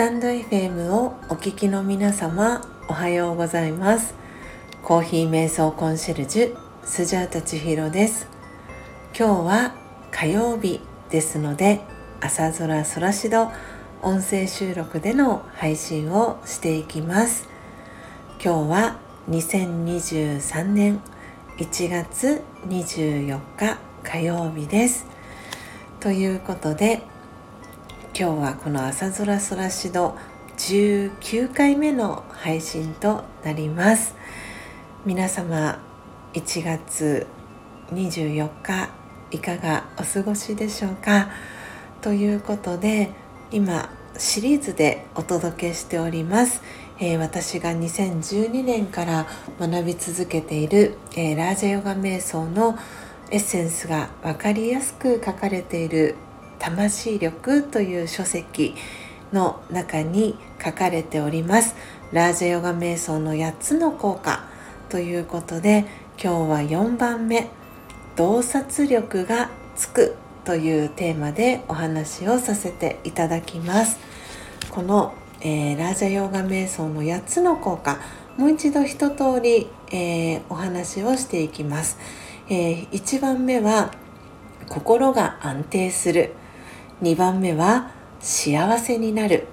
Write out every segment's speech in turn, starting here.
タンド FM をお聞きの皆様おはようございます。コーヒー瞑想コンシェルジュスジャータチヒロです。今日は火曜日ですので朝空空しど音声収録での配信をしていきます。今日は2023年1月24日火曜日です。ということで今日はこの朝空空しど19回目の配信となります。皆様1月24日いかがお過ごしでしょうか？ということで今シリーズでお届けしております、えー、私が2012年から学び続けている、えー、ラージャヨガ瞑想のエッセンスが分かりやすく書かれている魂力という書籍の中に書かれております。ラージャヨガ瞑想の8つの効果ということで今日は4番目洞察力がつくというテーマでお話をさせていただきます。この、えー、ラージャヨガ瞑想の8つの効果もう一度一通り、えー、お話をしていきます、えー、1番目は心が安定する。2番目は幸せになる。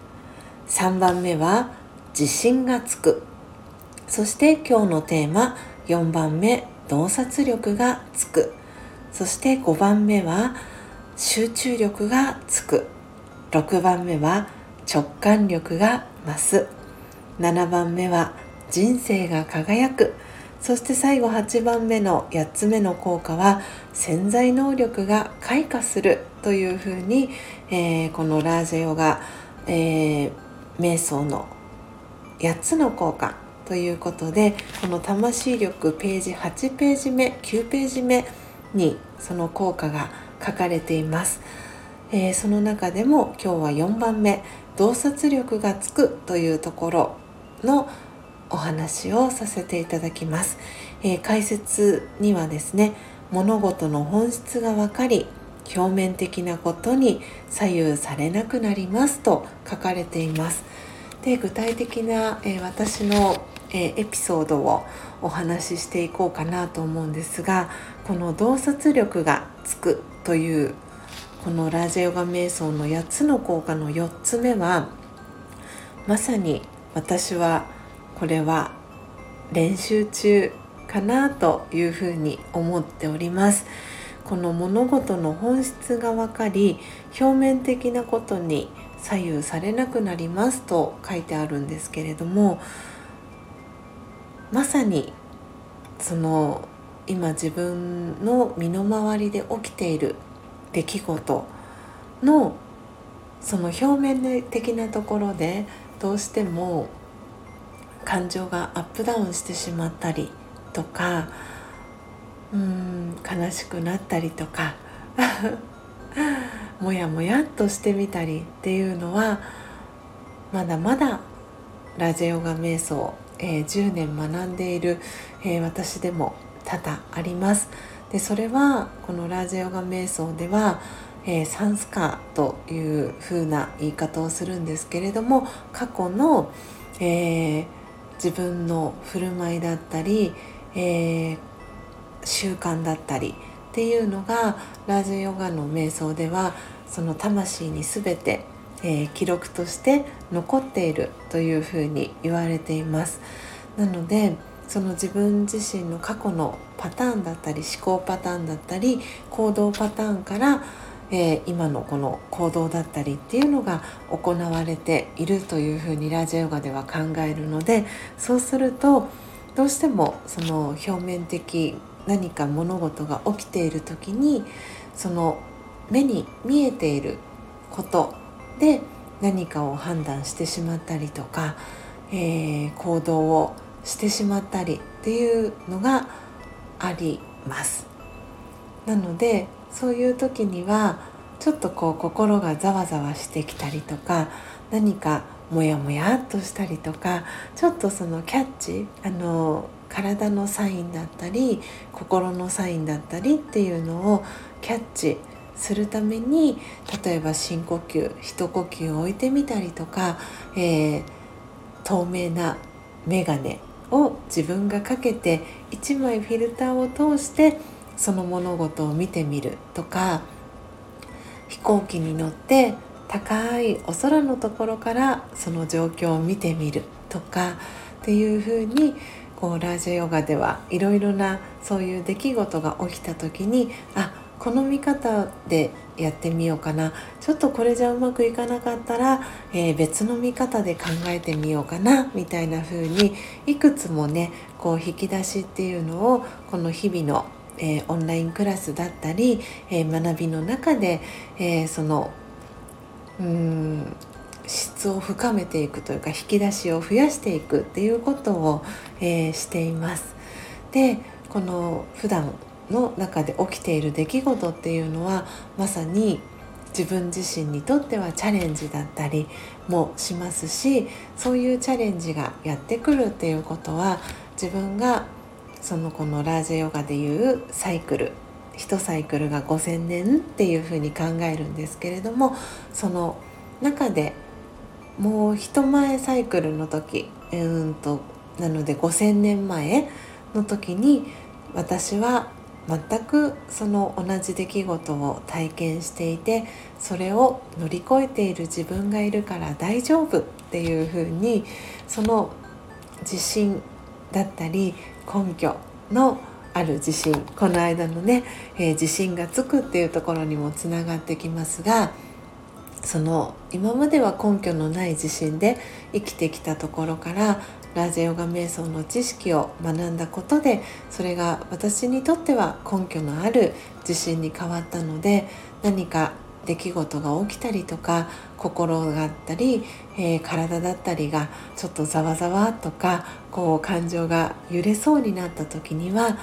3番目は自信がつく。そして今日のテーマ4番目洞察力がつく。そして5番目は集中力がつく。6番目は直感力が増す。7番目は人生が輝く。そして最後8番目の8つ目の効果は潜在能力が開花する。というふうに、えー、このラージェヨガ、えー、瞑想の8つの効果ということでこの魂力ページ8ページ目9ページ目にその効果が書かれています、えー、その中でも今日は4番目洞察力がつくというところのお話をさせていただきます、えー、解説にはですね物事の本質が分かり表面的なことに左右されなくなりますと書かれています。で具体的な、えー、私の、えー、エピソードをお話ししていこうかなと思うんですがこの洞察力がつくというこのラージャヨガ瞑想の8つの効果の4つ目はまさに私はこれは練習中かなというふうに思っております。この物事の本質が分かり表面的なことに左右されなくなりますと書いてあるんですけれどもまさにその今自分の身の回りで起きている出来事のその表面的なところでどうしても感情がアップダウンしてしまったりとかうん悲しくなったりとか もやもやっとしてみたりっていうのはまだまだラジオガ瞑想、えー、10年学んでいる、えー、私でも多々あります。でそれはこのラジオガ瞑想では、えー、サンスカーという風な言い方をするんですけれども過去の、えー、自分の振る舞いだったり、えー、習慣だったりっていうのがラージヨガの瞑想ではその魂に全て、えー、記録として残っているというふうに言われています。なのでその自分自身の過去のパターンだったり思考パターンだったり行動パターンからえー、今のこの行動だったりっていうのが行われているというふうにラジオヨガでは考えるのでそうするとどうしてもその表面的何か物事が起きている時にその目に見えていることで何かを判断してしまったりとか、えー、行動をしてしまったりっていうのがあります。なのでそういう時にはちょっとこう心がざわざわしてきたりとか何かモヤモヤっとしたりとかちょっとそのキャッチあの体のサインだったり心のサインだったりっていうのをキャッチするために例えば深呼吸一呼吸置いてみたりとか、えー、透明な眼鏡を自分がかけて1枚フィルターを通してその物事を見てみるとか飛行機に乗って高いお空のところからその状況を見てみるとかっていうふうにこうラージャヨガではいろいろなそういう出来事が起きた時にあこの見方でやってみようかな。ちょっとこれじゃうまくいかなかったら、えー、別の見方で考えてみようかなみたいな風にいくつもねこう引き出しっていうのをこの日々の、えー、オンラインクラスだったり、えー、学びの中で、えそのうん質を深めていくというか引き出しを増やしていくっていうことを、えしています。でこの普段の中で起きている出来事っていうのはまさに自分自身にとってはチャレンジだったりもしますしそういうチャレンジがやってくるっていうことは自分がそのこのラージェヨガでいうサイクル1サイクルが5,000年っていうふうに考えるんですけれどもその中でもう一前サイクルの時うんとなので5,000年前の時に私は全くその同じ出来事を体験していてそれを乗り越えている自分がいるから大丈夫っていうふうにその自信だったり根拠のある自信この間のね、えー、自信がつくっていうところにもつながってきますがその今までは根拠のない自信で生きてきたところからラージェヨガ瞑想の知識を学んだことでそれが私にとっては根拠のある自信に変わったので何か出来事が起きたりとか心があったり、えー、体だったりがちょっとざわざわとかこう感情が揺れそうになった時には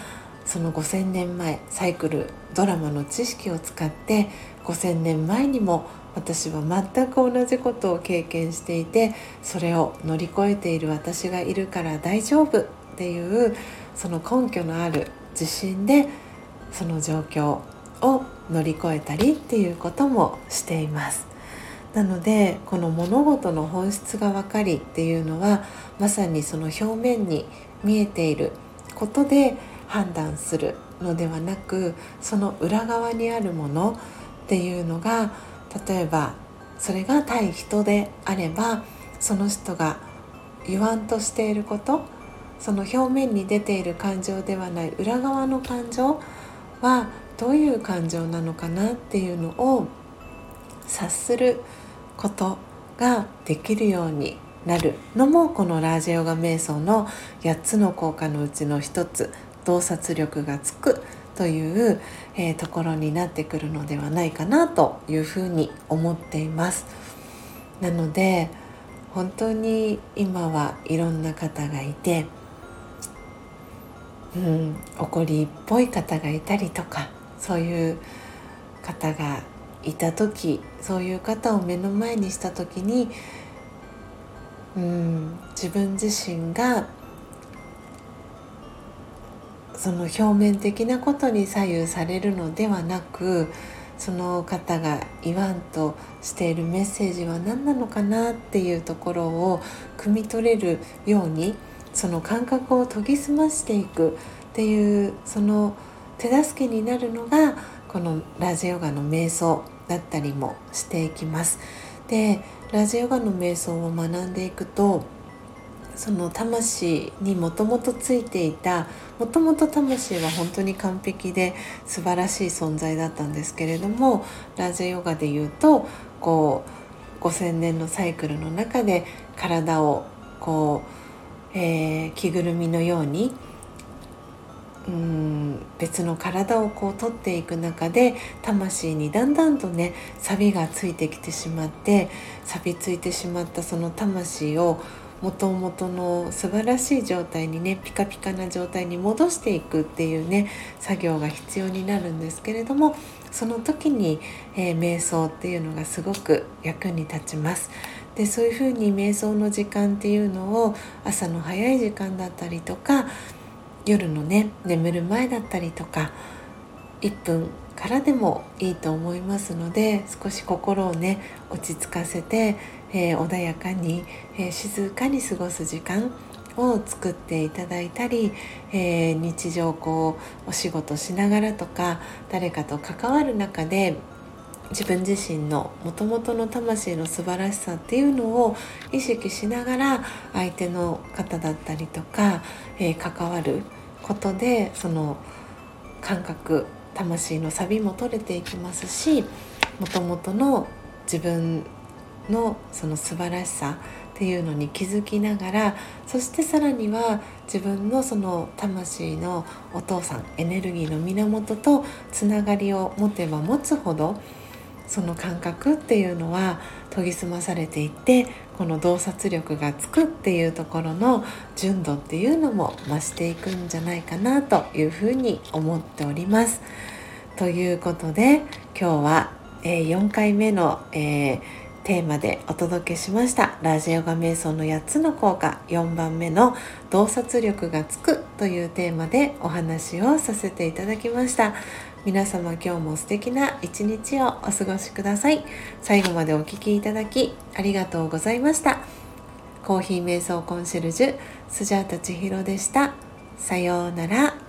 その5,000年前サイクルドラマの知識を使って5,000年前にも私は全く同じことを経験していてそれを乗り越えている私がいるから大丈夫っていうその根拠のある自信でその状況を乗り越えたりっていうこともしています。なのでこの物事の本質が分かりっていうのはまさにその表面に見えていることで判断するのではなくその裏側にあるものっていうのが例えばそれが対人であればその人が言わんとしていることその表面に出ている感情ではない裏側の感情はどういう感情なのかなっていうのを察することができるようになるのもこのラージヨガ瞑想の8つの効果のうちの1つ。洞察力がつくという、えー、ところになってくるのではないかなというふうに思っています。なので本当に今はいろんな方がいて、うん、怒りっぽい方がいたりとかそういう方がいた時そういう方を目の前にした時に、うん、自分自身がその表面的なことに左右されるのではなくその方が言わんとしているメッセージは何なのかなっていうところを汲み取れるようにその感覚を研ぎ澄ましていくっていうその手助けになるのがこのラジオガの瞑想だったりもしていきます。でラジオガの瞑想を学んでいくとその魂にもともとついていたもともと魂は本当に完璧で素晴らしい存在だったんですけれどもラージャヨガで言うとこう5,000年のサイクルの中で体をこう、えー、着ぐるみのようにうん別の体をこう取っていく中で魂にだんだんとね錆がついてきてしまって錆びついてしまったその魂をもともとの素晴らしい状態にねピカピカな状態に戻していくっていうね作業が必要になるんですけれどもその時に、えー、瞑想っていうのがすごく役に立ちます。でそういうふうに瞑想の時間っていうのを朝の早い時間だったりとか夜のね眠る前だったりとか1分からでもいいと思いますので少し心をね落ち着かせて、えー、穏やかに、えー、静かに過ごす時間を作っていただいたり、えー、日常こうお仕事しながらとか誰かと関わる中で自分自身のもともとの魂の素晴らしさっていうのを意識しながら相手の方だったりとか、えー、関わることでその感覚魂のサビも取れていきますしもともとの自分のその素晴らしさっていうのに気づきながらそしてさらには自分のその魂のお父さんエネルギーの源とつながりを持てば持つほどその感覚っていうのは研ぎ澄まされていってこの洞察力がつくっていうところの純度っていうのも増していくんじゃないかなというふうに思っております。ということで今日は、え、4回目の、えー、テーマでお届けしました。ラジオガ瞑想の8つの効果。4番目の洞察力がつくというテーマでお話をさせていただきました。皆様今日も素敵な一日をお過ごしください。最後までお聴きいただきありがとうございました。コーヒー瞑想コンシェルジュスジャータ千尋でした。さようなら。